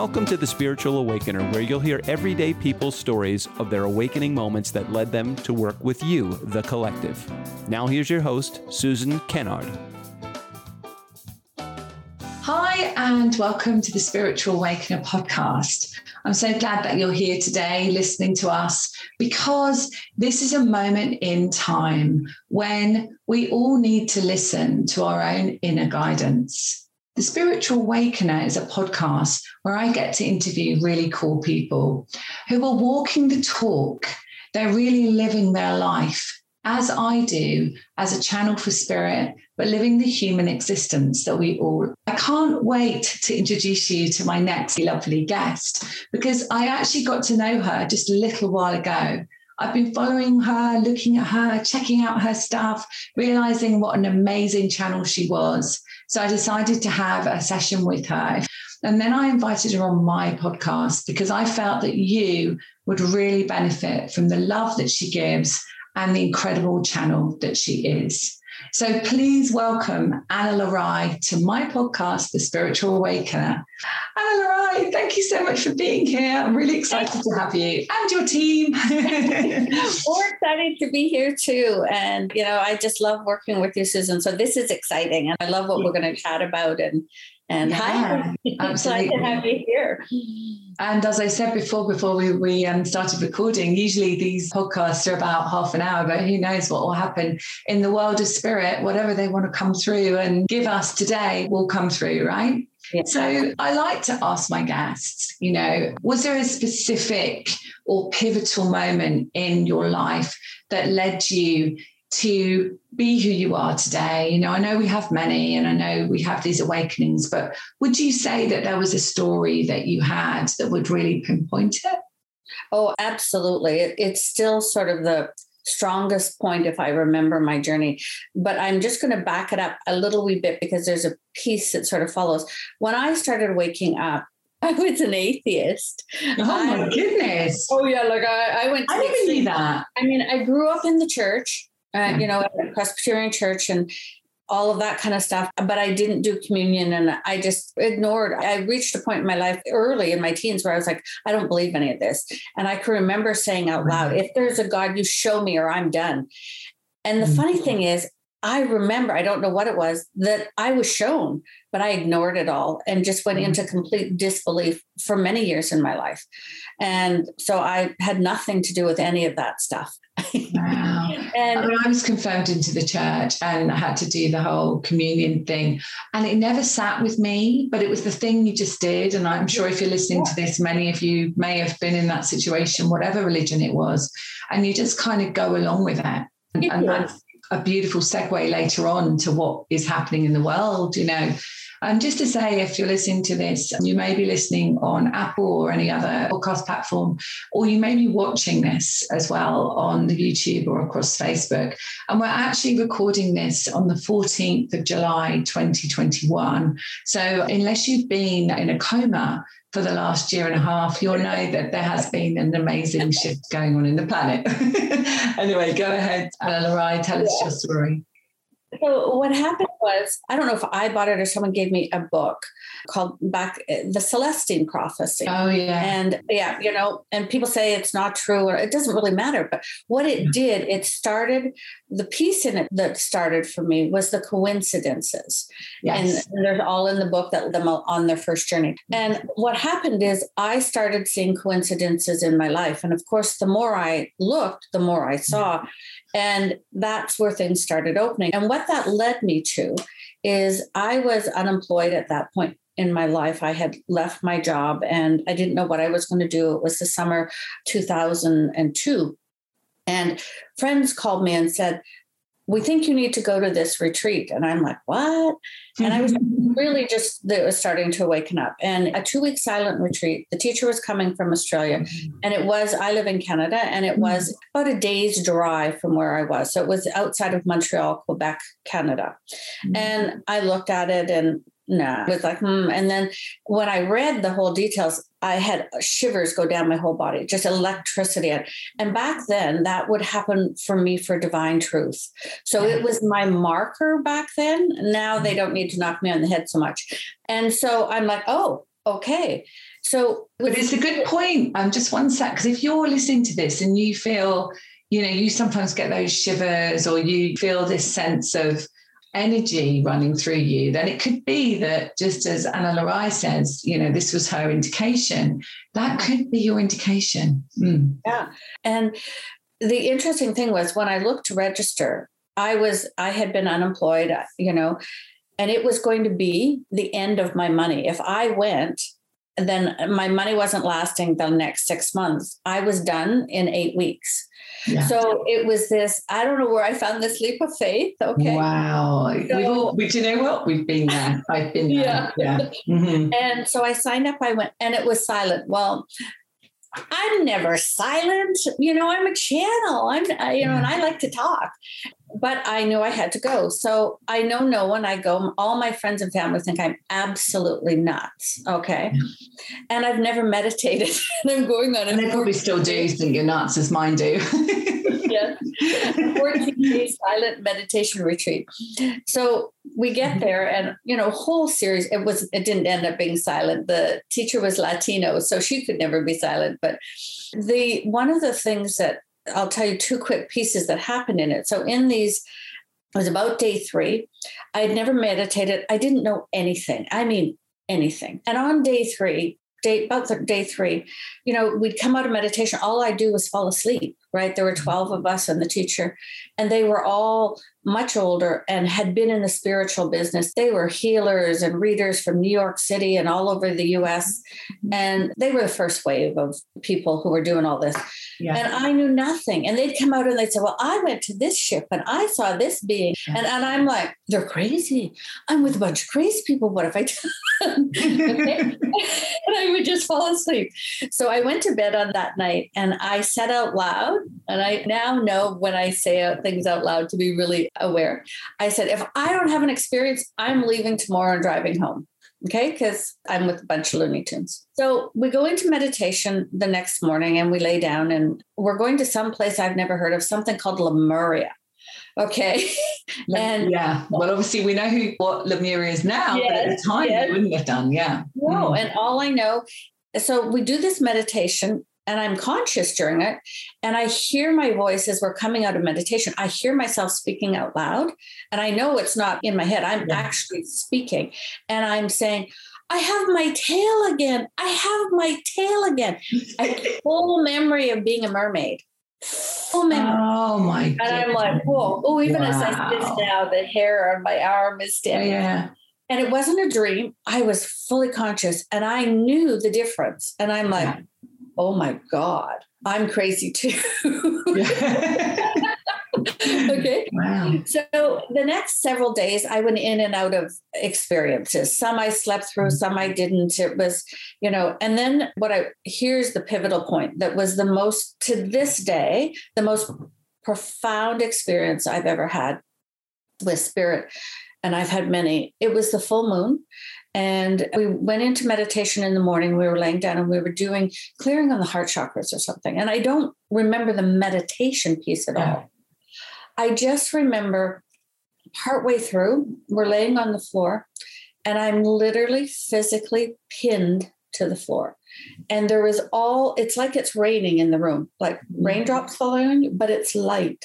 Welcome to the Spiritual Awakener, where you'll hear everyday people's stories of their awakening moments that led them to work with you, the collective. Now, here's your host, Susan Kennard. Hi, and welcome to the Spiritual Awakener podcast. I'm so glad that you're here today listening to us because this is a moment in time when we all need to listen to our own inner guidance. The Spiritual Awakener is a podcast where I get to interview really cool people who are walking the talk. They're really living their life as I do, as a channel for spirit, but living the human existence that we all. I can't wait to introduce you to my next lovely guest because I actually got to know her just a little while ago. I've been following her, looking at her, checking out her stuff, realizing what an amazing channel she was. So I decided to have a session with her. And then I invited her on my podcast because I felt that you would really benefit from the love that she gives and the incredible channel that she is. So please welcome Ana La Rai to my podcast, The Spiritual Awakener. Ana La Rai, thank you so much for being here. I'm really excited to have you and your team. We're excited to be here too. And, you know, I just love working with you, Susan. So this is exciting. And I love what we're going to chat about and and hi, absolutely. glad to have you here. And as I said before, before we, we um, started recording, usually these podcasts are about half an hour, but who knows what will happen in the world of spirit, whatever they want to come through and give us today will come through, right? Yeah. So I like to ask my guests, you know, was there a specific or pivotal moment in your life that led you to be who you are today? You know, I know we have many and I know we have these awakenings, but would you say that there was a story that you had that would really pinpoint it? Oh, absolutely. It, it's still sort of the strongest point if I remember my journey. But I'm just going to back it up a little wee bit because there's a piece that sort of follows. When I started waking up, I was an atheist. Oh my I, goodness. Oh yeah, like I, I went I didn't believe that. I mean, I grew up in the church uh, you know, Presbyterian church and all of that kind of stuff. But I didn't do communion and I just ignored. I reached a point in my life early in my teens where I was like, I don't believe any of this. And I can remember saying out loud, if there's a God, you show me or I'm done. And the mm-hmm. funny thing is, I remember, I don't know what it was, that I was shown, but I ignored it all and just went mm-hmm. into complete disbelief for many years in my life. And so I had nothing to do with any of that stuff. Wow. and I, mean, I was confirmed into the church and I had to do the whole communion thing. And it never sat with me, but it was the thing you just did. And I'm sure if you're listening to this, many of you may have been in that situation, whatever religion it was, and you just kind of go along with it. And, and that's a beautiful segue later on to what is happening in the world, you know. And just to say, if you're listening to this, you may be listening on Apple or any other podcast platform, or you may be watching this as well on the YouTube or across Facebook. And we're actually recording this on the 14th of July, 2021. So unless you've been in a coma, for the last year and a half, you'll know that there has been an amazing shift going on in the planet. anyway, go ahead, Ana La Rai, tell us your story. So what happened was, I don't know if I bought it or someone gave me a book called back the Celestine prophecy. Oh yeah. And yeah, you know, and people say it's not true or it doesn't really matter. But what it mm-hmm. did, it started the piece in it that started for me was the coincidences. Yes. And, and they're all in the book that them on their first journey. Mm-hmm. And what happened is I started seeing coincidences in my life. And of course, the more I looked, the more I saw. Mm-hmm. And that's where things started opening. And what that led me to is I was unemployed at that point in my life. I had left my job and I didn't know what I was going to do. It was the summer 2002. And friends called me and said, we think you need to go to this retreat. And I'm like, what? And I was really just, it was starting to awaken up. And a two week silent retreat, the teacher was coming from Australia. Mm-hmm. And it was, I live in Canada, and it was mm-hmm. about a day's drive from where I was. So it was outside of Montreal, Quebec, Canada. Mm-hmm. And I looked at it and nah, was like, hmm. And then when I read the whole details, I had shivers go down my whole body, just electricity. And back then, that would happen for me for divine truth. So it was my marker back then. Now they don't need to knock me on the head so much. And so I'm like, oh, okay. So, but it's a good point. Um, just one sec, because if you're listening to this and you feel, you know, you sometimes get those shivers or you feel this sense of energy running through you, then it could be that just as Ana La Rai says, you know, this was her indication. That could be your indication. Mm. Yeah. And the interesting thing was when I looked to register, I was, I had been unemployed, you know, and it was going to be the end of my money. If I went, then my money wasn't lasting the next six months. I was done in eight weeks. Yeah. So it was this, I don't know where I found this leap of faith. Okay. Wow. So, we, you know what? We've been there. I've been there. Yeah. yeah. Mm-hmm. And so I signed up, I went, and it was silent. Well, I'm never silent. You know, I'm a channel. I'm, I, you know, and I like to talk but I knew I had to go. So I know no one. I go. All my friends and family think I'm absolutely nuts. Okay, and I've never meditated. and I'm going on. And they probably still do think you're nuts, as mine do. yes, 14 day silent meditation retreat. So we get there, and you know, whole series. It was. It didn't end up being silent. The teacher was Latino, so she could never be silent. But the one of the things that I'll tell you two quick pieces that happened in it. So in these, it was about day three. I had never meditated. I didn't know anything. I mean, anything. And on day three, day about day three, you know, we'd come out of meditation. All I do was fall asleep. Right, there were mm-hmm. twelve of us and the teacher, and they were all much older and had been in the spiritual business. They were healers and readers from New York City and all over the US. Mm-hmm. And they were the first wave of people who were doing all this. Yeah. And I knew nothing. And they'd come out and they'd say, Well, I went to this ship and I saw this being. And, and I'm like, They're crazy. I'm with a bunch of crazy people. What if I and I would just fall asleep. So I went to bed on that night and I said out loud, and I now know when I say things out loud to be really aware. I said, if I don't have an experience, I'm leaving tomorrow and driving home. Okay, because I'm with a bunch of Looney Tunes. So we go into meditation the next morning and we lay down and we're going to some place I've never heard of, something called Lemuria. Okay. and yeah, well, obviously we know who what Lemuria is now, yes, but at the time yes. we wouldn't have done. Yeah. No, mm. and all I know, so we do this meditation and I'm conscious during it. And I hear my voice as we're coming out of meditation. I hear myself speaking out loud. And I know it's not in my head, I'm yeah. actually speaking. And I'm saying, I have my tail again. I have my tail again. a full memory of being a mermaid. Memory. Oh my God. And goodness. I'm like, whoa. Oh, even wow. as I sit now, the hair on my arm is standing. Yeah. And it wasn't a dream. I was fully conscious and I knew the difference. And I'm like, yeah oh my God, I'm crazy too. okay. Wow. So the next several days, I went in and out of experiences. Some I slept through, mm-hmm. some I didn't. It was, you know, and then what I here's the pivotal point that was the most, to this day, the most profound experience I've ever had with spirit. And I've had many. It was the full moon. And we went into meditation in the morning. We were laying down and we were doing clearing on the heart chakras or something. And I don't remember the meditation piece at all. I just remember partway through, we're laying on the floor, and I'm literally physically pinned to the floor. And there was all, it's like it's raining in the room, like mm-hmm. raindrops falling on you, but it's light.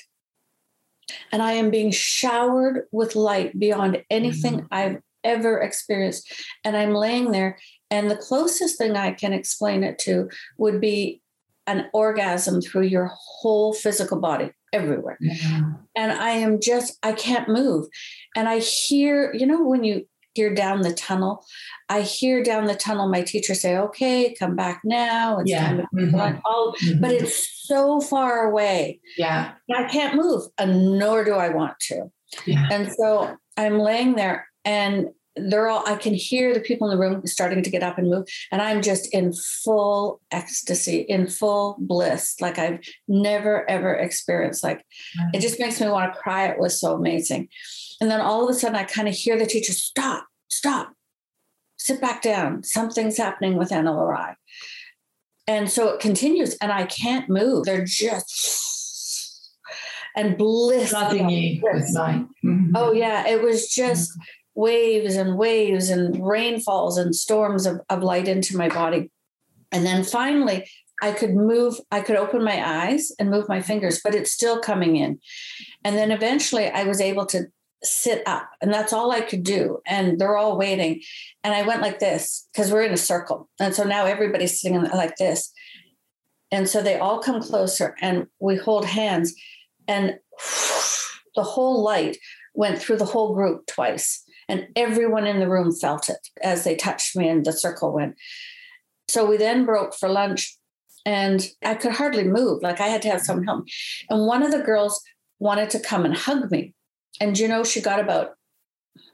And I am being showered with light beyond anything mm-hmm. I've ever experienced. And I'm laying there, and the closest thing I can explain it to would be an orgasm through your whole physical body everywhere. Yeah. And I am just, I can't move. And I hear, you know, when you hear down the tunnel, I hear down the tunnel my teacher say, okay, come back now. It's yeah. time to mm-hmm. all, mm-hmm. but it's so far away. Yeah. I can't move, and nor do I want to. Yeah. And so I'm laying there and they're all i can hear the people in the room starting to get up and move and i'm just in full ecstasy in full bliss like i've never ever experienced like mm-hmm. it just makes me want to cry it was so amazing and then all of a sudden i kind of hear the teacher stop stop sit back down something's happening with Larai. and so it continues and i can't move they're just and bliss. Nothing you. Mm-hmm. Oh yeah, it was just waves and waves and rainfalls and storms of, of light into my body. And then finally, I could move, I could open my eyes and move my fingers, but it's still coming in. And then eventually I was able to sit up, and that's all I could do. And they're all waiting. And I went like this because we're in a circle. And so now everybody's sitting like this. And so they all come closer and we hold hands, and the whole light went through the whole group twice. And everyone in the room felt it as they touched me, and the circle went. So we then broke for lunch and I could hardly move. Like I had to have someone help me. And one of the girls wanted to come and hug me. And you know, she got about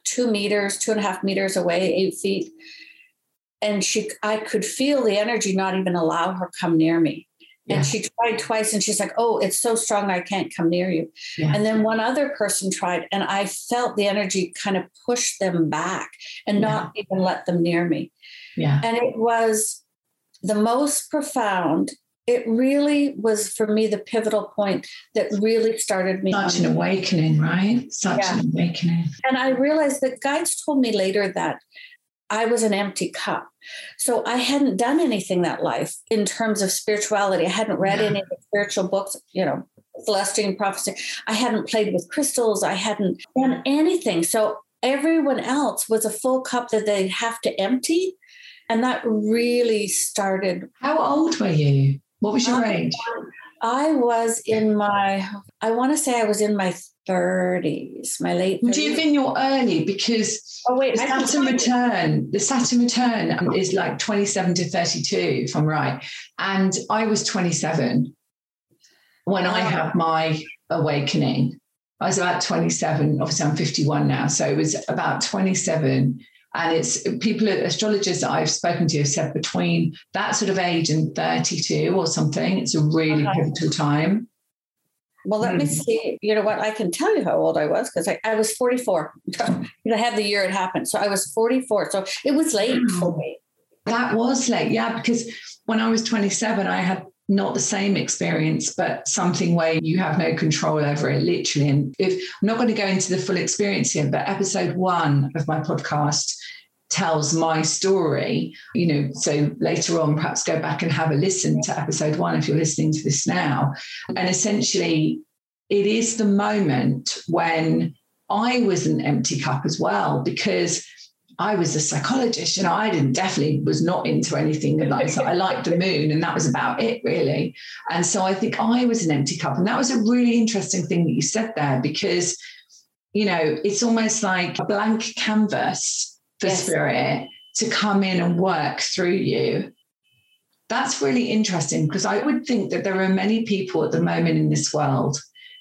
two meters, two and a half meters away, eight feet. And she I could feel the energy not even allow her come near me. Yeah. And she tried twice and she's like, Oh, it's so strong, I can't come near you. Yeah. And then one other person tried, and I felt the energy kind of push them back and yeah. not even let them near me. Yeah. And it was the most profound it really was for me the pivotal point that really started me such an awakening right such an awakening and i realized that guides told me later that i was an empty cup so i hadn't done anything that life in terms of spirituality i hadn't read yeah. any spiritual books you know celestine prophecy i hadn't played with crystals i hadn't done anything so everyone else was a full cup that they'd have to empty and that really started. How old were you? What was your um, age? I was in my, I want to say I was in my 30s, my late. 30s. Would you have been your early? Because oh, wait, the Saturn return, the Saturn return um, is like 27 to 32, if I'm right. And I was 27 when I ah. had my awakening. I was about 27. Obviously, I'm 51 now. So it was about 27 and it's people, astrologers that I've spoken to have said between that sort of age and 32 or something, it's a really okay. pivotal time. Well, let mm. me hmm. see. You know what? I can tell you how old I was because I, I, was 44. I have the year it happened. So I was 44. So it was late for me. That was late. Yeah. Because when I was 27, I had not the same experience, but something where you have no control over it, literally. And if I'm not going to go into the full experience here, but episode one of my podcast tells my story, you know, so later on, perhaps go back and have a listen to episode one if you're listening to this now. And essentially, it is the moment when I was an empty cup as well, because I was a psychologist, you know, I didn't definitely was not into anything like so I liked the moon and that was about it really. And so I think I was an empty cup. And that was a really interesting thing that you said there because, you know, it's almost like a blank canvas for yes. spirit to come in and work through you. That's really interesting because I would think that there are many people at the moment in this world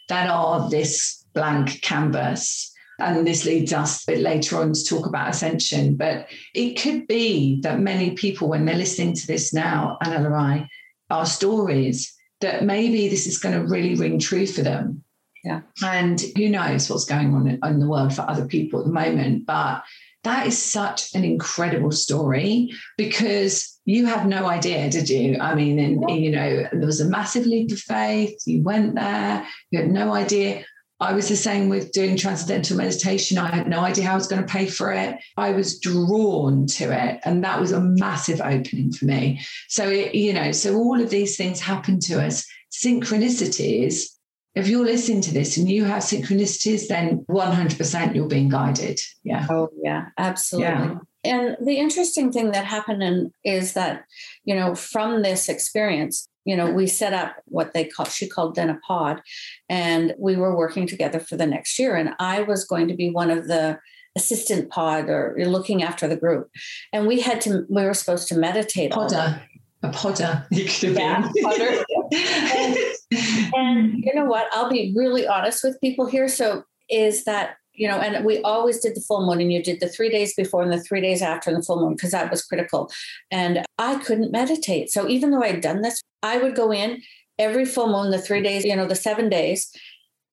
that are this blank canvas and this leads us a bit later on to talk about ascension. But it could be that many people, when they're listening to this now, Anna are stories that maybe this is going to really ring true for them. Yeah. And who knows what's going on in the world for other people at the moment. But that is such an incredible story because you had no idea, did you? I mean, and, you know, there was a massive leap of faith. You went there, you had no idea. I was the same with doing transcendental meditation. I had no idea how I was going to pay for it. I was drawn to it. And that was a massive opening for me. So, it, you know, so all of these things happen to us. Synchronicities, if you're listening to this and you have synchronicities, then 100% you're being guided. Yeah. Oh, yeah, absolutely. Yeah. And the interesting thing that happened in, is that, you know, from this experience, you know, we set up what they call, she called then a pod, and we were working together for the next year. And I was going to be one of the assistant pod or looking after the group. And we had to, we were supposed to meditate. Podder. A podder. You could have yeah, been. and, and you know what? I'll be really honest with people here. So is that you know, and we always did the full moon, and you did the three days before and the three days after the full moon because that was critical. And I couldn't meditate. So even though I'd done this, I would go in every full moon, the three days, you know, the seven days,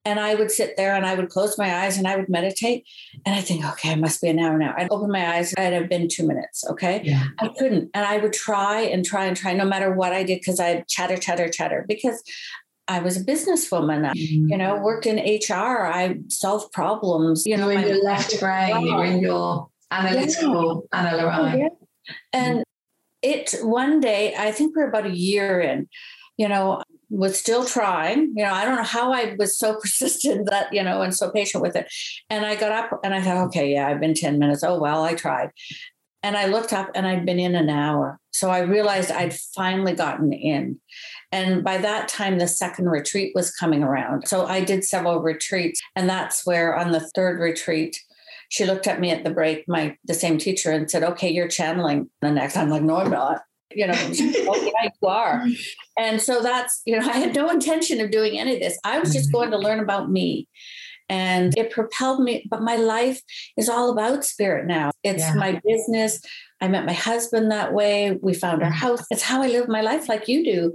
and I would sit there and I would close my eyes and I would meditate. And I think, okay, it must be an hour now. I'd open my eyes, I'd have been two minutes. Okay. Yeah. I couldn't. And I would try and try and try no matter what I did because I'd chatter, chatter, chatter because I was a businesswoman. Mm-hmm. You know, worked in HR. I solved problems. You know, in your left brain. You're in your analytical yeah. analytical. Oh, yeah. And it one day, I think we're about a year in. You know, was still trying. You know, I don't know how I was so persistent that, you know, and so patient with it. And I got up and I thought, okay, yeah, I've been 10 minutes. Oh, well, I tried. And I looked up and I'd been in an hour. So I realized I'd finally gotten in. And by that time, the second retreat was coming around. So I did several retreats. And that's where on the third retreat, she looked at me at the break, my the same teacher, and said, Okay, you're channeling the next. I'm like, no, I'm not you know, oh, yeah, you are. And so that's, you know, I had no intention of doing any of this. I was just going to learn about me. And it propelled me, but my life is all about spirit now. It's yeah. my business. I met my husband that way. We found our house. It's how I live my life like you do.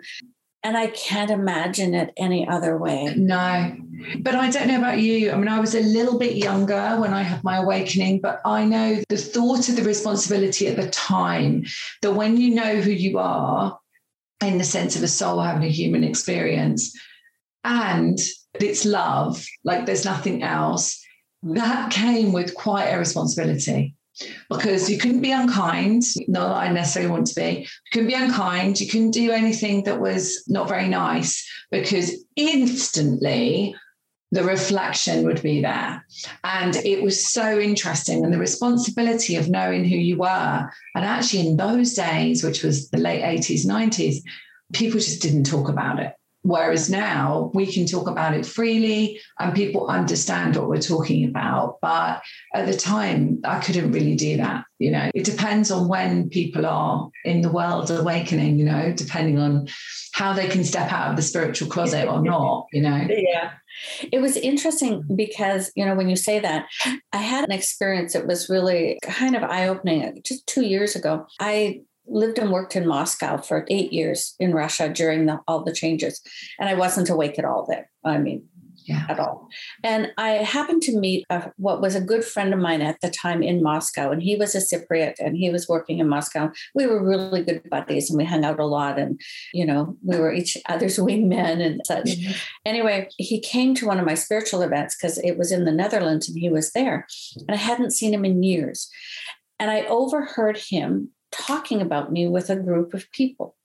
And I can't imagine it any other way. No. But I don't know about you. I mean, I was a little bit younger when I had my awakening, but I know the thought of the responsibility at the time that when you know who you are, in the sense of a soul having a human experience, and it's love, like there's nothing else, that came with quite a responsibility because you couldn't be unkind. Not that I necessarily want to be. You couldn't be unkind. You couldn't do anything that was not very nice because instantly the reflection would be there. And it was so interesting. And the responsibility of knowing who you were. And actually, in those days, which was the late 80s, 90s, people just didn't talk about it. Whereas now we can talk about it freely and people understand what we're talking about. But at the time, I couldn't really do that. You know, it depends on when people are in the world awakening, you know, depending on how they can step out of the spiritual closet or not, you know. Yeah. It was interesting because, you know, when you say that, I had an experience that was really kind of eye opening just two years ago. I lived and worked in Moscow for eight years in Russia during the, all the changes. And I wasn't awake at all there. I mean, yeah. at all. And I happened to meet a, what was a good friend of mine at the time in Moscow, and he was a Cypriot and he was working in Moscow. We were really good buddies and we hung out a lot, and you know we were each other's wingmen and such. Mm-hmm. Anyway, he came to one of my spiritual events because it was in the Netherlands and he was there, and I hadn't seen him in years. And I overheard him talking about me with a group of people.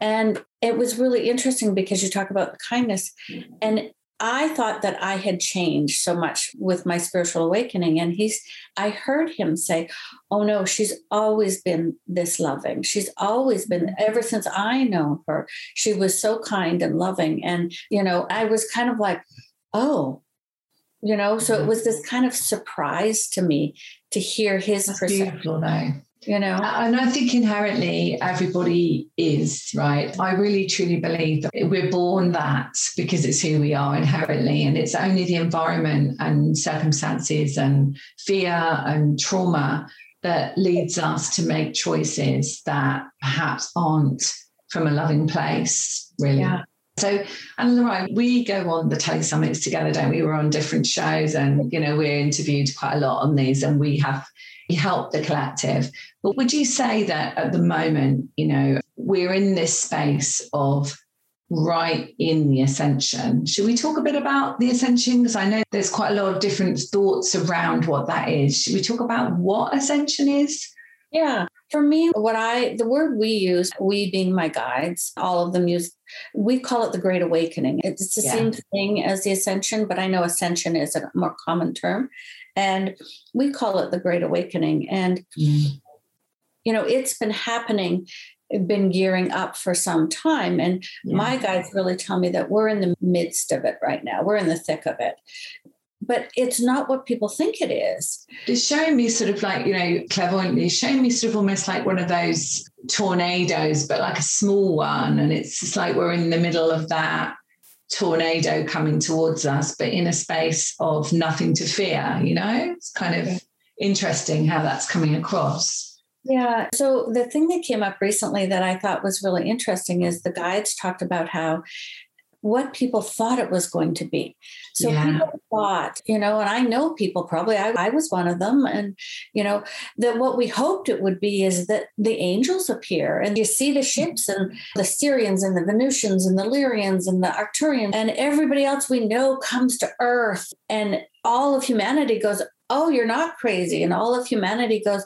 And it was really interesting because you talk about kindness. And I thought that I had changed so much with my spiritual awakening. And he's, I heard him say, Oh no, she's always been this loving. She's always been, ever since I know her, she was so kind and loving. And, you know, I was kind of like, Oh, you know, so it was this kind of surprise to me to hear his perspective you know and i think inherently everybody is right i really truly believe that we're born that because it's who we are inherently and it's only the environment and circumstances and fear and trauma that leads us to make choices that perhaps aren't from a loving place really yeah. So, and right, we go on the Tele Summits together, don't we? We're on different shows and, you know, we're interviewed quite a lot on these and we have help the collective. But would you say that at the moment, you know, we're in this space of right in the ascension? Should we talk a bit about the ascension? Because I know there's quite a lot of different thoughts around what that is. Should we talk about what ascension is? Yeah. For me, what I, the word we use, we being my guides, all of them use, we call it the Great Awakening. It's the yeah. same thing as the Ascension, but I know Ascension is a more common term. And we call it the Great Awakening. And, mm. you know, it's been happening, been gearing up for some time. And yeah. my guides really tell me that we're in the midst of it right now, we're in the thick of it. But it's not what people think it is. It's showing me sort of like, you know, clairvoyantly, showing me sort of almost like one of those tornadoes, but like a small one. And it's just like we're in the middle of that tornado coming towards us, but in a space of nothing to fear, you know? It's kind of interesting how that's coming across. Yeah. So the thing that came up recently that I thought was really interesting is the guides talked about how what people thought it was going to be. So yeah. people thought, you know, and I know people probably, I, I, was one of them, and, you know, that what we hoped it would be is that the angels appear and you see the mm-hmm. ships and the Sirians and the Venusians and the Lyrians and the Arcturians and everybody else we know comes to Earth and all of humanity goes, oh, you're not crazy. And all of humanity goes,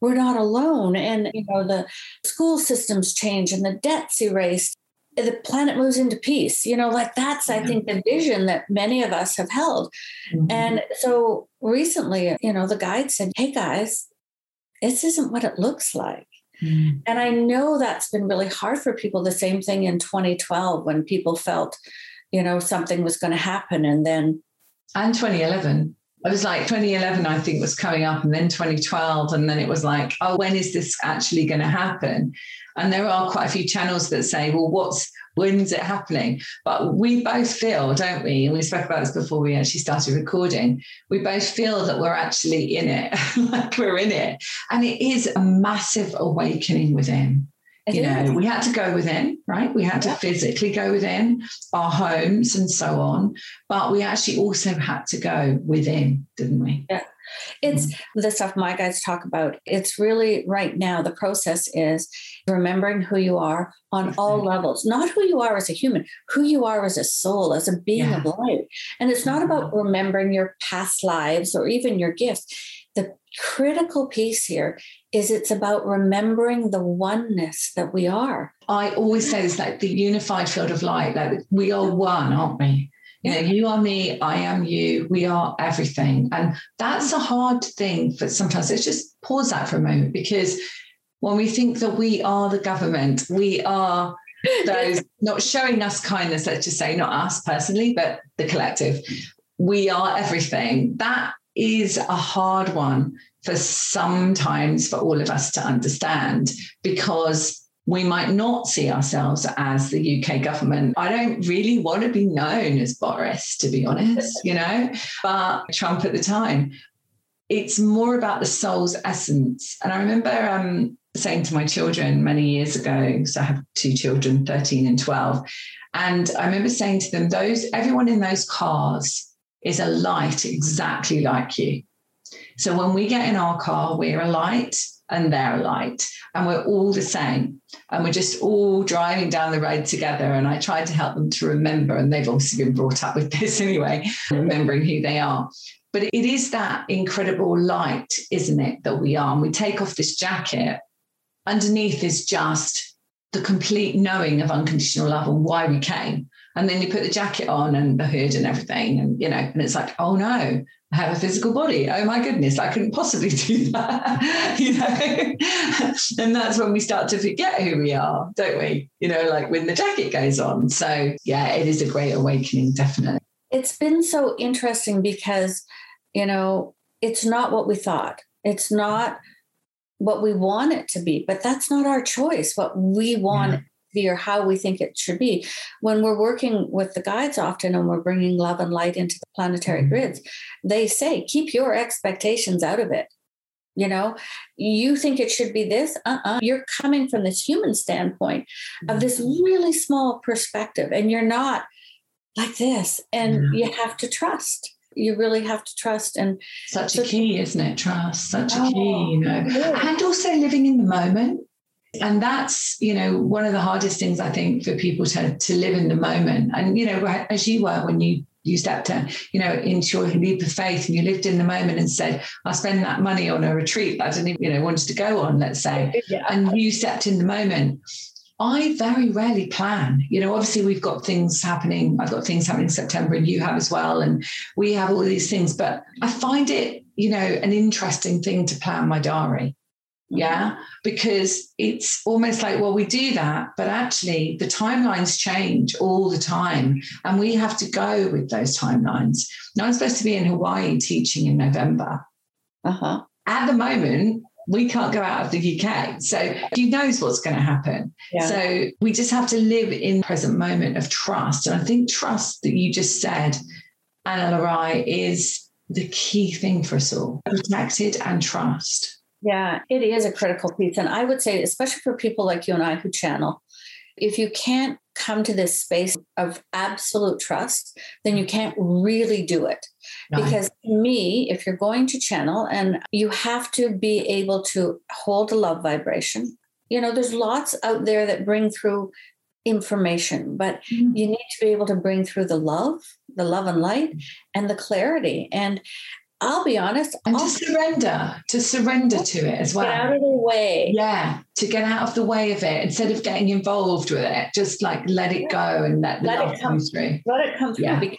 we're not alone. And, you know, the school systems change and the debt's erased the planet moves into peace you know like that's i think the vision that many of us have held. Mm-hmm. and so recently you know the guide said hey guys this isn't what it looks like. Mm-hmm. and i know that's been really hard for people the same thing in 2012 when people felt you know something was going to happen and then and 2011 it was like 2011 i think was coming up and then 2012 and then it was like oh when is this actually going to happen and there are quite a few channels that say, well, what's when's it happening? But we both feel, don't we? And we spoke about this before we actually started recording. We both feel that we're actually in it, like we're in it. And it is a massive awakening within. It you know, we had to go within, right? We had to physically go within our homes and so on. But we actually also had to go within, didn't we? Yeah. It's mm-hmm. the stuff my guys talk about. It's really right now, the process is remembering who you are on all levels, not who you are as a human, who you are as a soul, as a being yeah. of light. And it's not about mm-hmm. remembering your past lives or even your gifts. The critical piece here is it's about remembering the oneness that we are. I always say this like the unified field of light, like we are one, aren't we? You know, you are me, I am you, we are everything. And that's a hard thing for sometimes. Let's just pause that for a moment because when we think that we are the government, we are those not showing us kindness, let's just say, not us personally, but the collective. We are everything. That is a hard one for sometimes for all of us to understand because we might not see ourselves as the UK government. I don't really want to be known as Boris, to be honest, you know, but Trump at the time. It's more about the soul's essence. And I remember um, saying to my children many years ago, so I have two children, 13 and 12. And I remember saying to them, those everyone in those cars is a light exactly like you. So when we get in our car, we're a light and they're a light and we're all the same and we're just all driving down the road together and i tried to help them to remember and they've obviously been brought up with this anyway remembering who they are but it is that incredible light isn't it that we are and we take off this jacket underneath is just the complete knowing of unconditional love and why we came and then you put the jacket on and the hood and everything and you know and it's like oh no I have a physical body. Oh my goodness, I couldn't possibly do that. you know, and that's when we start to forget who we are, don't we? You know, like when the jacket goes on. So yeah, it is a great awakening, definitely. It's been so interesting because, you know, it's not what we thought. It's not what we want it to be, but that's not our choice. What we want yeah be or how we think it should be. When we're working with the guides often and we're bringing love and light into the planetary mm-hmm. grids, they say, keep your expectations out of it. You know, you think it should be this, uh uh-uh. uh. you are coming from this human standpoint of this mm-hmm. really small perspective, and you're not like this. And mm-hmm. you have to trust you really have to trust and such a key isn't it? Trust such oh, a key oh, you know. and also living in the moment. And that's you know one of the hardest things i think for people to to live in the moment. And you know as you were when you you stepped in, you know into your leap of faith and you lived in the moment and said i'll spend that money on a retreat that i didn't even you know wanted to go on let's say. Yeah. and you stepped in the moment I very rarely plan. You know, obviously we've got things happening. I've got things happening in September and you have as well. And we have all these things, but I find it, you know, an interesting thing to plan my diary. Yeah. Because it's almost like, well, we do that, but actually the timelines change all the time. And we have to go with those timelines. Now, I'm supposed to be in Hawaii teaching in November. Uh-huh. At the moment, we can't go out of the UK. So who knows what's going to happen? Yeah. So we just have to live in the present moment of trust. And I think trust that you just said, Ana La Rai, is the key thing for us all. Protected and trust. Yeah, it is a critical piece. And I would say, especially for people like you and I who channel, if you can't come to this space of absolute trust, then you can't really do it. Because to me, if you're going to channel and you have to be able to hold a love vibration, you know, there's lots out there that bring through information, but mm-hmm. you need to be able to bring through the love, the love and light, and the clarity. And I'll be honest. And I'll, to surrender, to surrender to it as well. Get out of the way. Yeah, to get out of the way of it instead of getting involved with it. Just like let it go and let the let love come, come, through. Let it come through yeah. because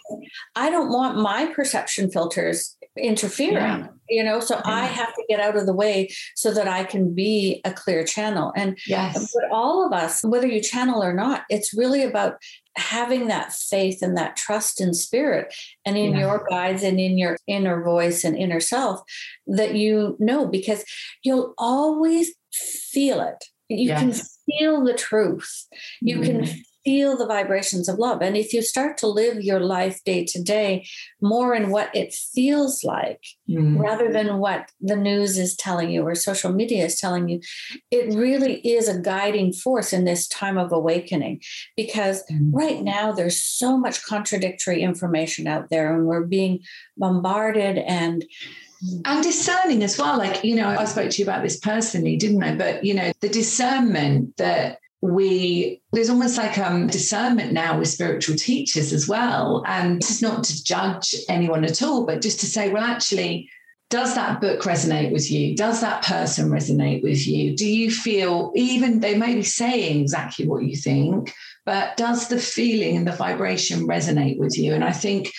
I don't want my perception filters interfering. Yeah. You know, so yeah. I have to get out of the way so that I can be a clear channel. And yes. but all of us, whether you channel or not, it's really about having that faith and that trust in spirit and in yeah. your guides and in your inner voice and inner self that you know because you'll always feel it you yes. can feel the truth you mm. can feel the vibrations of love. And if you start to live your life day to day more in what it feels like mm. rather than what the news is telling you or social media is telling you, it really is a guiding force in this time of awakening. Because mm. right now there's so much contradictory information out there and we're being bombarded and and discerning as well like you know i spoke to you about this personally didn't i but you know the discernment that we there's almost like um discernment now with spiritual teachers as well. And just not to judge anyone at all but just to say well actually does that book resonate with you? Does that person resonate with you? Do you feel even they may be saying exactly what you think but does the feeling and the vibration resonate with you? And i think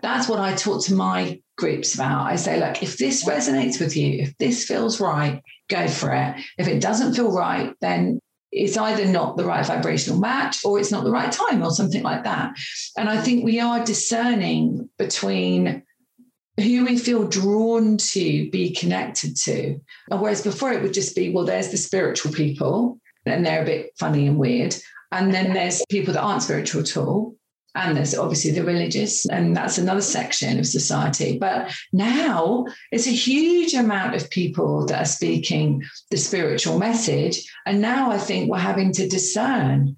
that's what i talk to my groups about. I say look if this resonates with you if this feels right go for it. If it doesn't feel right then it's either not the right vibrational match or it's not the right time or something like that. And I think we are discerning between who we feel drawn to be connected to. Whereas before it would just be, well, there's the spiritual people, and they're a bit funny and weird. And then there's people that aren't spiritual at all and there's obviously the religious, and that's another section of society. But now it's a huge amount of people that are speaking the spiritual message. And now I think we're having to discern,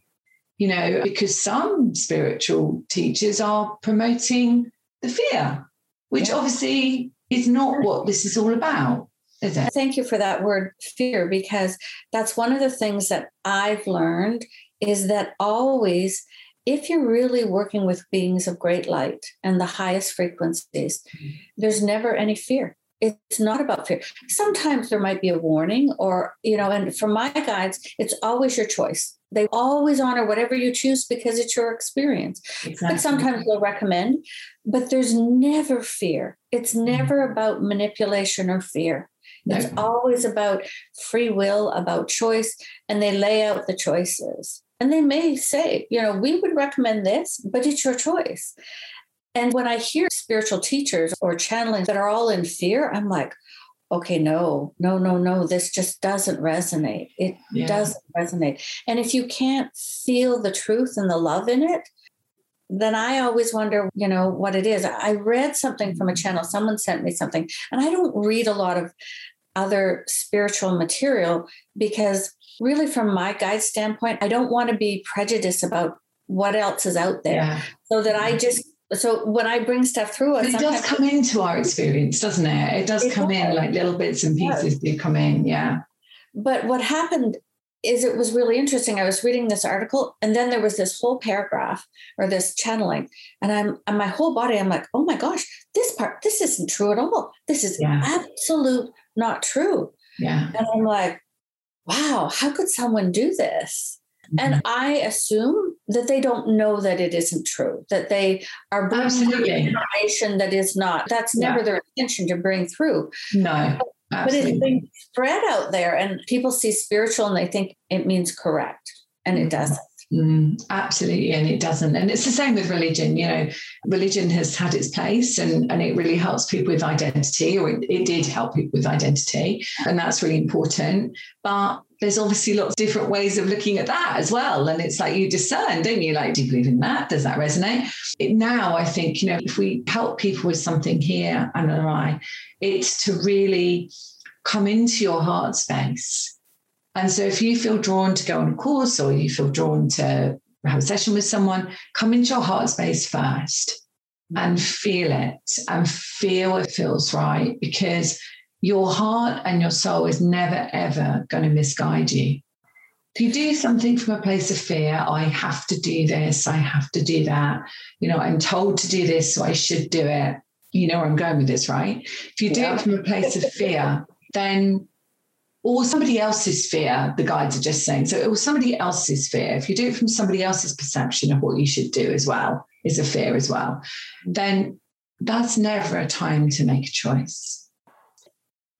you know, because some spiritual teachers are promoting the fear, which yeah. obviously is not what this is all about. Is it? Thank you for that word fear, because that's one of the things that I've learned is that always if you're really working with beings of great light and the highest frequencies, mm-hmm. there's never any fear. It's not about fear. Sometimes there might be a warning, or, you know, and for my guides, it's always your choice. They always honor whatever you choose because it's your experience. Exactly. But sometimes they'll recommend, but there's never fear. It's mm-hmm. never about manipulation or fear. It's always about free will, about choice, and they lay out the choices. And they may say, you know, we would recommend this, but it's your choice. And when I hear spiritual teachers or channeling that are all in fear, I'm like, okay, no, no, no, no, this just doesn't resonate. It yeah. doesn't resonate. And if you can't feel the truth and the love in it, then I always wonder, you know, what it is. I read something from a mm-hmm. channel, someone sent me something, and I don't read a lot of other spiritual material because really from my guide standpoint, I don't want to be prejudiced about what else is out there. Yeah. So that I just so when I bring stuff through it, it does come into our experience, doesn't it? It does it come does. in like little bits and pieces do come in, yeah. But what happened is it was really interesting. I was reading this article, and then there was this whole paragraph or this channeling, and I'm and my whole body, I'm like, oh my gosh, this part, this isn't true at all. This is yeah. absolute not true. Yeah. And I'm like, wow, how could someone do this? Mm-hmm. And I assume that they don't know that it isn't true, that they are bringing information that is not. That's never yeah. their intention to bring through. No. But, but it's being spread out there, and people see spiritual and they think it means correct, and it mm-hmm. doesn't. Mm, absolutely, and it doesn't. And it's the same with religion. You know, religion has had its place and, and it really helps people with identity, or it, it did help people with identity. And that's really important. But there's obviously lots of different ways of looking at that as well. And it's like you discern, don't you? Like, do you believe in that? Does that resonate? It, now, I think, you know, if we help people with something here, and I, it's to really come into your heart space And so if you feel drawn to go on a course or you feel drawn to have a session with someone, come into your heart space first and feel it and feel it feels right because your heart and your soul is never ever going to misguide you. If you do something from a place of fear, I have to do this, I have to do that, you know, I'm told to do this, so I should do it. You know where I'm going with this, right? If you do yeah. it from a place of fear, then or somebody else's fear, the guides are just saying. So it was somebody else's fear. If you do it from somebody else's perception of what you should do as well, is a fear as well, then that's never a time to make a choice.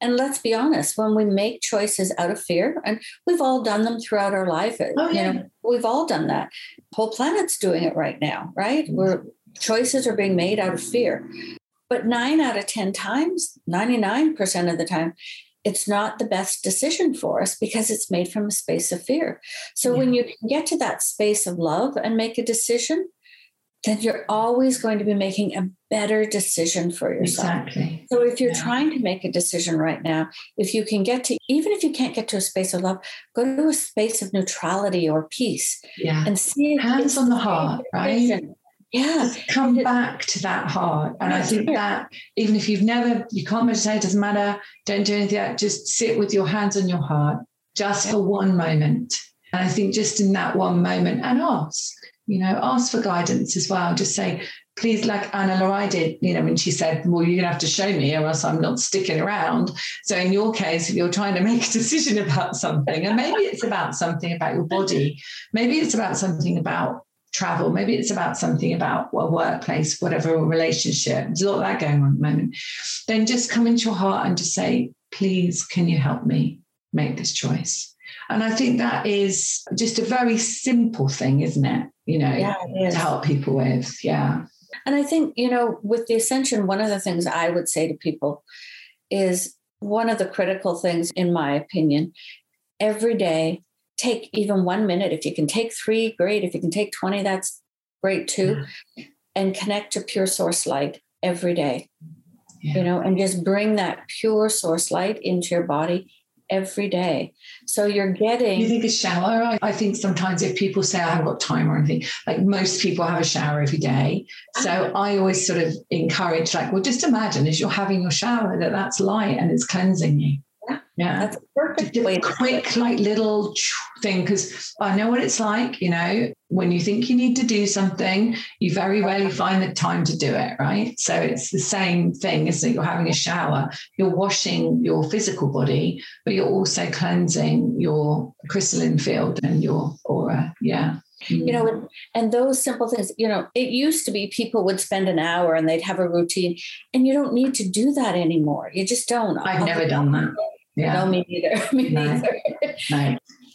And let's be honest, when we make choices out of fear, and we've all done them throughout our life, oh, yeah. you know, we've all done that. Whole planet's doing it right now, right? Where choices are being made out of fear. But nine out of 10 times, 99% of the time, it's not the best decision for us because it's made from a space of fear. So yeah. when you can get to that space of love and make a decision, then you're always going to be making a better decision for yourself. Exactly. So if you're yeah. trying to make a decision right now, if you can get to, even if you can't get to a space of love, go to a space of neutrality or peace. Yeah. And see hands on the heart, right? Yeah. Just come back to that heart. And I think that even if you've never, you can't meditate, doesn't matter, don't do anything, just sit with your hands on your heart just for one moment. And I think just in that one moment and ask, you know, ask for guidance as well. Just say, please, like Ana La Rai did, you know, when she said, well, you're going to have to show me or else I'm not sticking around. So in your case, if you're trying to make a decision about something, and maybe it's about something about your body, maybe it's about something about travel, maybe it's about something about a workplace, whatever, a relationship. There's a lot of that going on at the moment. Then just come into your heart and just say, please, can you help me make this choice? And I think that is just a very simple thing, isn't it? You know, yeah, to help people with. Yeah. And I think, you know, with the ascension, one of the things I would say to people is one of the critical things, in my opinion, every day, take even one minute. If you can take three, great. If you can take 20, that's great too. Yeah. And connect to pure source light every day. Yeah. You know, and just bring that pure source light into your body every day. So you're getting. You think a shower? I think sometimes if people say I haven't got time or anything, like most people have a shower every day. So ah. I always sort of encourage, like, well, just imagine as you're having your shower that that's light and it's cleansing you. Yeah. That's perfect. Just a quick, like little thing, because I know what it's like, you know, when you think you need to do something, you very rarely find the time to do it, right? So it's the same thing as that you're having a shower, you're washing your physical body, but you're also cleansing your crystalline field and your aura. Yeah you know mm. and, and, those simple things you know it used to be people would spend an hour and they'd have a routine and you don't need to do that anymore you just don't i've never done that yeah. No, me neither. me neither.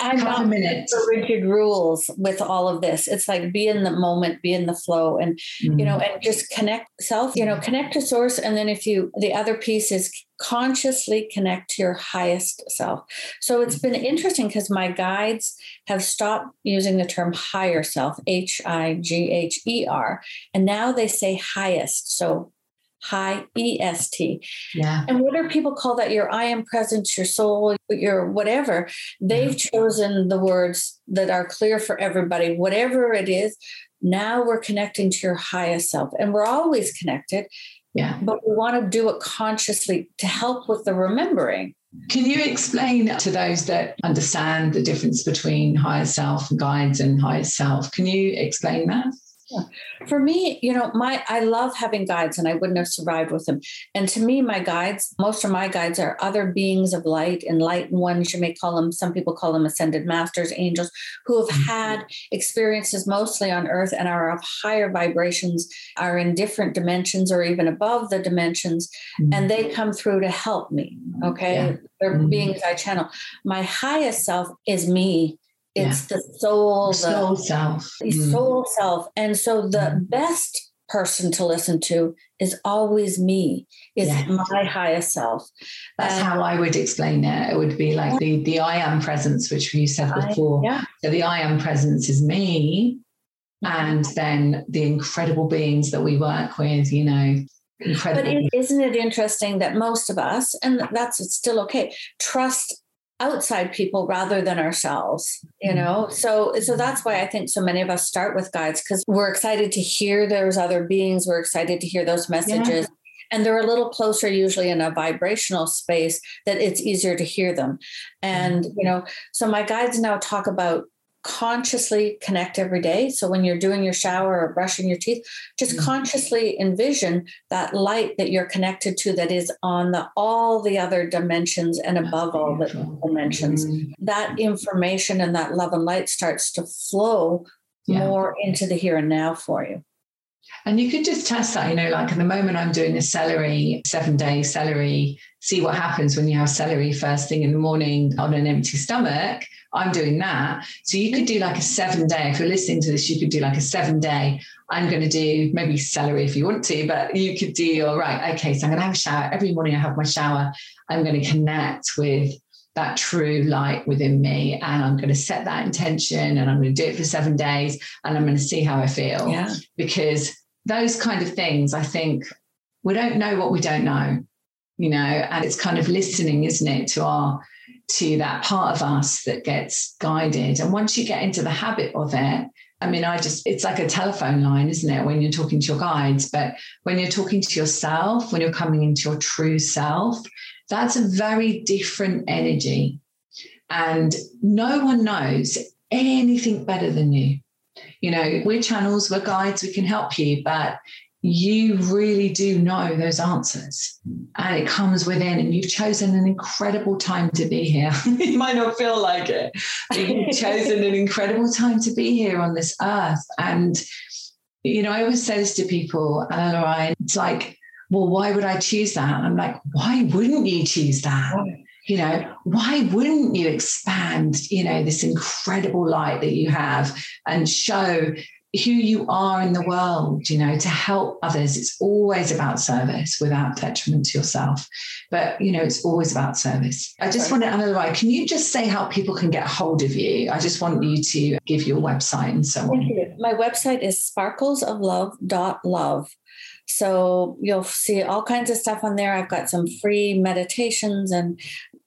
I'm not minutes. rigid rules with all of this. It's like be in the moment, be in the flow, and mm-hmm. you know, mm-hmm. and just connect self. You know, connect to source, and then if you, the other piece is consciously connect to your highest self. So it's been interesting because my guides have stopped using the term higher self, H I G H E R, and now they say highest. So high EST. Yeah. And whether people call that your I am presence, your soul, your whatever, they've mm-hmm. chosen the words that are clear for everybody, whatever it is. Now we're connecting to your highest self, and we're always connected. Yeah. But we want to do it consciously to help with the remembering. Can you explain to those that understand the difference between higher self and guides and higher self? Can you explain that? For me, you know, my I love having guides and I wouldn't have survived with them. And to me, my guides, most of my guides are other beings of light, enlightened ones, you may call them, some people call them ascended masters, angels, who have mm-hmm. had experiences mostly on earth and are of higher vibrations, are in different dimensions or even above the dimensions, mm-hmm. and they come through to help me. Okay. Yeah. They're mm-hmm. beings I channel. My highest self is me it's yeah. the soul, the soul self. The mm. soul self. And so the mm. best person to listen to is always me, is yes. my higher self. That's um, how I would explain it. It would be like the the I am presence, which you said before. I, yeah. So the I am presence is me. And then the incredible beings that we work with, you know, incredible. But is not it interesting that most of us, and that's it's still okay, trust outside people rather than ourselves you know mm-hmm. so so that's why i think so many of us start with guides because we're excited to hear those other beings we're excited to hear those messages yeah. and they're a little closer usually in a vibrational space that it's easier to hear them and you know so my guides now talk about consciously connect every day. So when you're doing your shower or brushing your teeth, just mm-hmm. consciously envision that light that you're connected to that is on the all the other dimensions and above all the dimensions. Mm-hmm. That information and that love and light starts to flow yeah. more into the here and now for you. And you could just test that, you know, like at the moment I'm doing a celery, seven day celery, see what happens when you have celery first thing in the morning on an empty stomach. I'm doing that. So you could do like a seven day, if you're listening to this, you could do like a seven day. I'm going to do maybe celery if you want to, but you could do your right. Okay, so I'm going to have a shower. Every morning I have my shower. I'm going to connect with that true light within me and I'm going to set that intention and I'm going to do it for seven days and I'm going to see how I feel. Yeah. Because those kind of things, I think we don't know what we don't know, you know, and it's kind of listening, isn't it, to our to that part of us that gets guided. And once you get into the habit of it, I mean, I just, it's like a telephone line, isn't it, when you're talking to your guides? But when you're talking to yourself, when you're coming into your true self, that's a very different energy. And no one knows anything better than you. You know, we're channels, we're guides, we can help you, but you really do know those answers. And it comes within and you've chosen an incredible time to be here. You might not feel like it but you've chosen an incredible time to be here on this earth. And you know i always say this to people and Lorraine, it's like well why would i choose that? I'm like why wouldn't you choose that you know why wouldn't you expand you know this incredible light that you have and show who you are in the world, you know, to help others. It's always about service without detriment to yourself. But, you know, it's always about service. I just want to, Ana can you just say how people can get hold of you? I just want you to give your website and so on. My website is sparklesoflove.love. So you'll see all kinds of stuff on there. I've got some free meditations and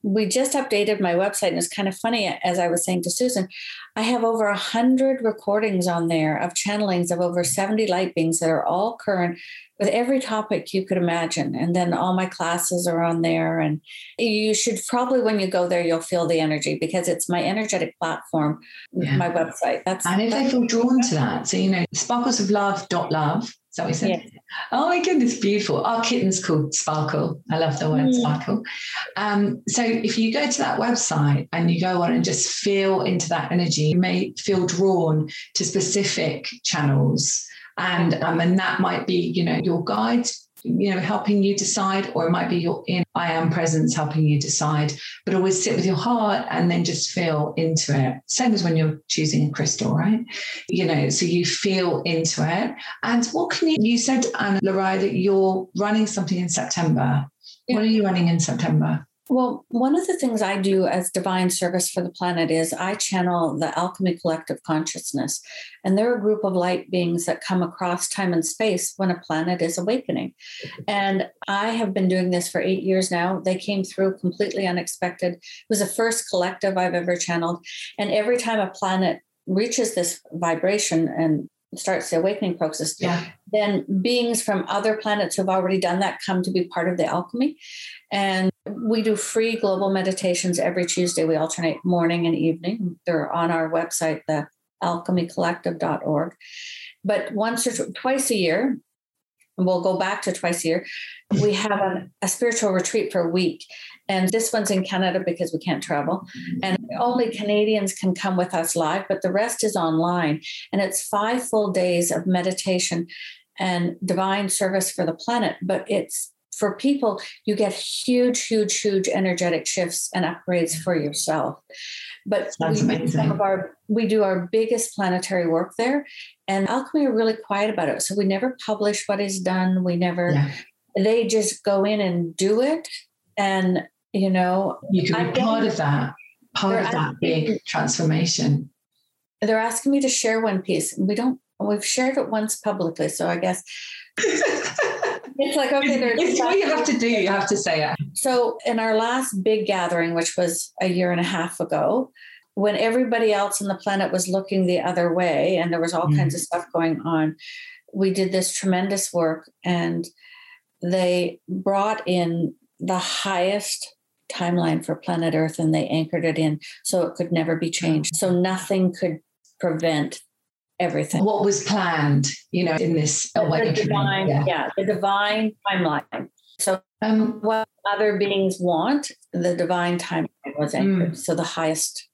we just updated my website and it's kind of funny as i was saying to susan i have over 100 recordings on there of channelings of over 70 light beings that are all current with every topic you could imagine and then all my classes are on there and you should probably when you go there you'll feel the energy because it's my energetic platform yeah. my website that's and if they feel drawn to that so you know sparkles of love dot love is that what you said? Oh my goodness, beautiful. Our kitten's called Sparkle. I love the word mm. Sparkle. Um, so if you go to that website and you go on and just feel into that energy, you may feel drawn to specific channels. And um, and that might be, you know, your guides you know, helping you decide, or it might be your in I am presence helping you decide. But always sit with your heart and then just feel into it. Same as when you're choosing a crystal, right? You know, so you feel into it. And what can you you said, Ana La Rai, that you're running something in September. Yeah. What are you running in September? Well, one of the things I do as divine service for the planet is I channel the Alchemy Collective Consciousness. And they're a group of light beings that come across time and space when a planet is awakening. And I have been doing this for eight years now. They came through completely unexpected. It was the first collective I've ever channeled. And every time a planet reaches this vibration and starts the awakening process, yeah. then beings from other planets who've already done that come to be part of the alchemy. And we do free global meditations every Tuesday. We alternate morning and evening. They're on our website, the alchemycollective.org. But once or twice a year, and we'll go back to twice a year, we have a, a spiritual retreat for a week. And this one's in Canada because we can't travel. And only Canadians can come with us live, but the rest is online. And it's five full days of meditation and divine service for the planet. But it's for people, you get huge, huge, huge energetic shifts and upgrades for yourself. But we, amazing. some of our we do our biggest planetary work there, and alchemy are really quiet about it. So we never publish what is done. We never. Yeah. They just go in and do it, and you know you can be part of that part of that big transformation they're asking me to share one piece we don't we've shared it once publicly so i guess it's like okay, it's what you have to do. You have to say it. So in our last big gathering, which was a year and a half ago, when everybody else on the planet was looking the other way and there was all mm. kinds of stuff going on, we did this tremendous work and they brought in the highest timeline for planet Earth and they anchored it in so it could never be changed. So nothing could prevent everything. What was planned, you know, in this the, the divine, yeah. yeah, the divine timeline. So um, what other beings want, the divine timeline was anchored. Mm. So the highest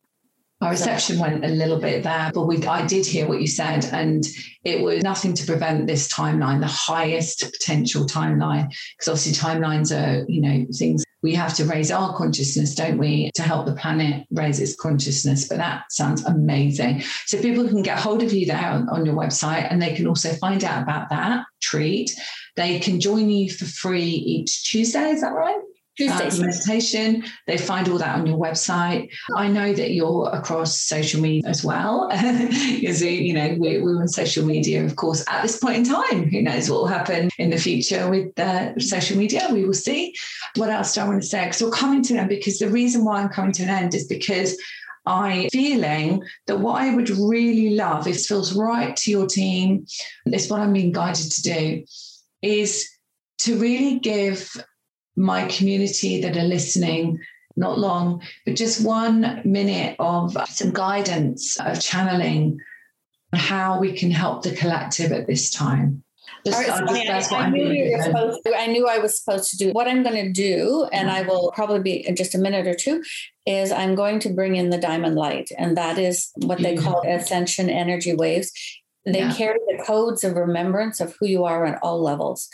our reception went a little bit there, but we I did hear what you said, and it was nothing to prevent this timeline, the highest potential timeline, because obviously timelines are, you know, things we have to raise our consciousness, don't we, to help the planet raise its consciousness. But that sounds amazing. So people can get hold of you there on, on your website, and they can also find out about that treat. They can join you for free each Tuesday. Is that right? Meditation. They find all that on your website. I know that you're across social media as well. because, you know, we're, we're, on social media, of course, at this point in time. Who knows what will happen in the future with uh, social media? We will see. What else do I want to say? Because we're coming to an end because the reason why I'm coming to an end is because I feeling that what I would really love, if it feels right to your team, it's what I'm being guided to do, is to really give my community that are listening not long, but just one minute of some guidance of channeling how we can help the collective at this time. Just, right, so just, I, I, knew to, I, knew I was supposed to do. What I'm going to do, and I will probably be in just a minute or two, is I'm going to bring in the diamond light, and that is what they call mm-hmm. ascension energy waves. They yeah. carry the codes of remembrance of who you are at all levels.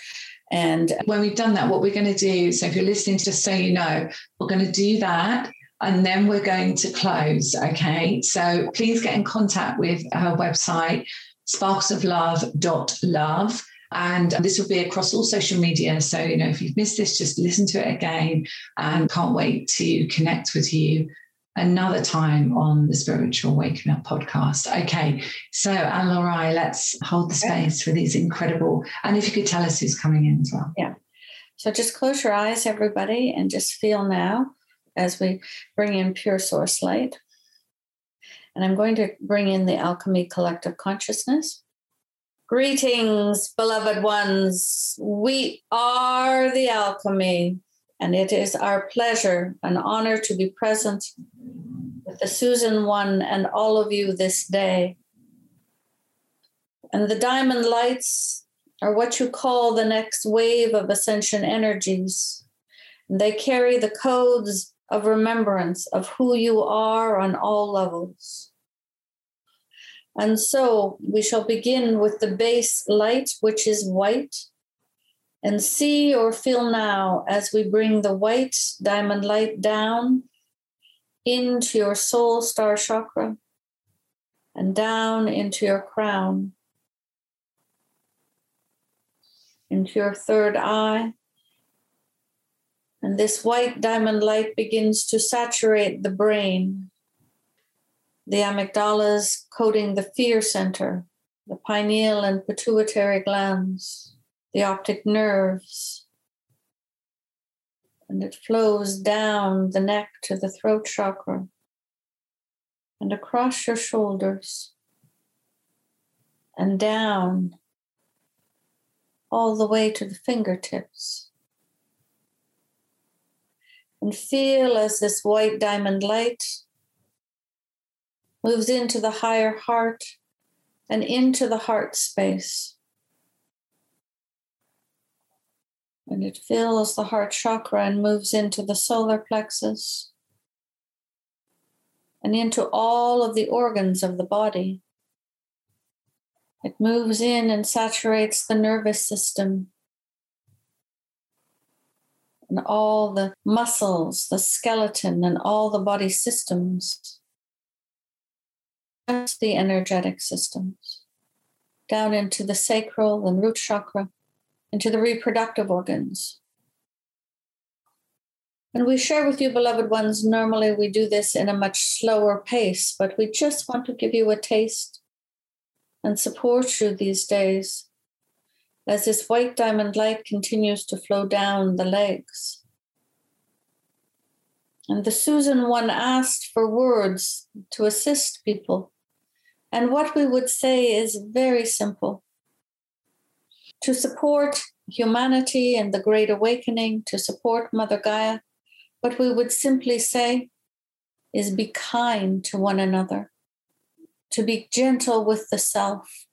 And when we've done that, what we're going to do, so if you're listening, just so you know, we're going to do that and then we're going to close. Okay. So please get in contact with our website, sparksoflove.love. And this will be across all social media. So, you know, if you've missed this, just listen to it again and can't wait to connect with you another time on the Spiritual Waking Up podcast. Okay, so Ana La Rai, let's hold the space for these incredible. And if you could tell us who's coming in as well. Yeah. So just close your eyes, everybody, and just feel now as we bring in pure source light. And I'm going to bring in the Alchemy Collective Consciousness. Greetings, beloved ones. We are the Alchemy and it is our pleasure and honor to be present with the Susan One and all of you this day. And the diamond lights are what you call the next wave of ascension energies. They carry the codes of remembrance of who you are on all levels. And so we shall begin with the base light, which is white and see or feel now as we bring the white diamond light down into your soul star chakra and down into your crown, into your third eye. And this white diamond light begins to saturate the brain, the amygdalas coating the fear center, the pineal and pituitary glands the optic nerves. And it flows down the neck to the throat chakra and across your shoulders and down all the way to the fingertips. And feel as this white diamond light moves into the higher heart and into the heart space. And it fills the heart chakra and moves into the solar plexus and into all of the organs of the body. It moves in and saturates the nervous system and all the muscles, the skeleton, and all the body systems. Just the energetic systems down into the sacral and root chakra into the reproductive organs. And we share with you, beloved ones, normally we do this in a much slower pace, but we just want to give you a taste and support you these days as this white diamond light continues to flow down the legs. And the Susan one asked for words to assist people. And what we would say is very simple to support humanity and the Great Awakening, to support Mother Gaia, what we would simply say is be kind to one another, to be gentle with the self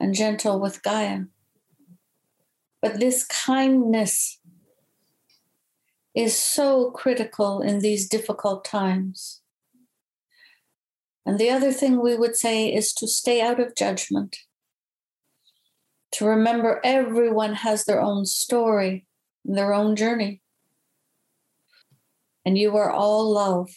and gentle with Gaia. But this kindness is so critical in these difficult times. And the other thing we would say is to stay out of judgment, to remember everyone has their own story, their own journey. And you are all love.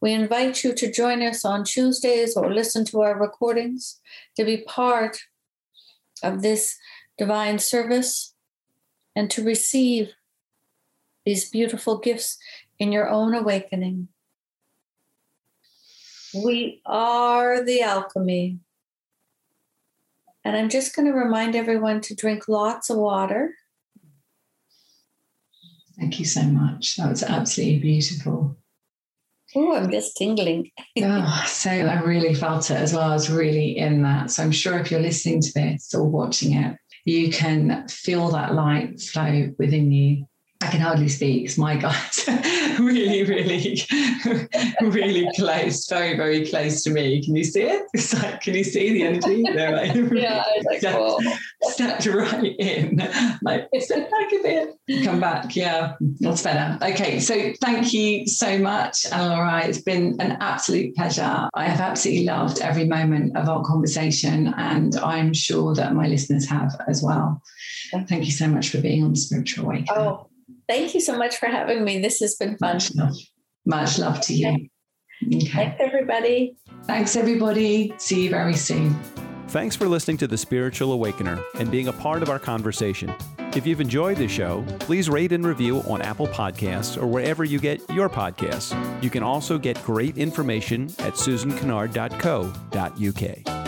We invite you to join us on Tuesdays or listen to our recordings to be part of this divine service and to receive these beautiful gifts in your own awakening. We are the alchemy. And I'm just going to remind everyone to drink lots of water. Thank you so much. That was absolutely beautiful. Oh, I'm just tingling. oh, so I really felt it as well. I was really in that. So I'm sure if you're listening to this or watching it, you can feel that light flow within you. I can hardly speak. It's my guys really, really, really close, very, very close to me. Can you see it? It's like, can you see the energy? They're like, yeah, like, stepped, stepped right in. Like, step back a bit, come back. Yeah, that's better. Okay, so thank you so much, Laura. It's been an absolute pleasure. I have absolutely loved every moment of our conversation, and I'm sure that my listeners have as well. Thank you so much for being on Spiritual Awakening. Oh, Thank you so much for having me. This has been fun. Much love, Much love to you. Okay. Thanks, everybody. Thanks, everybody. See you very soon. Thanks for listening to The Spiritual Awakener and being a part of our conversation. If you've enjoyed the show, please rate and review on Apple Podcasts or wherever you get your podcasts. You can also get great information at susankennard.co.uk.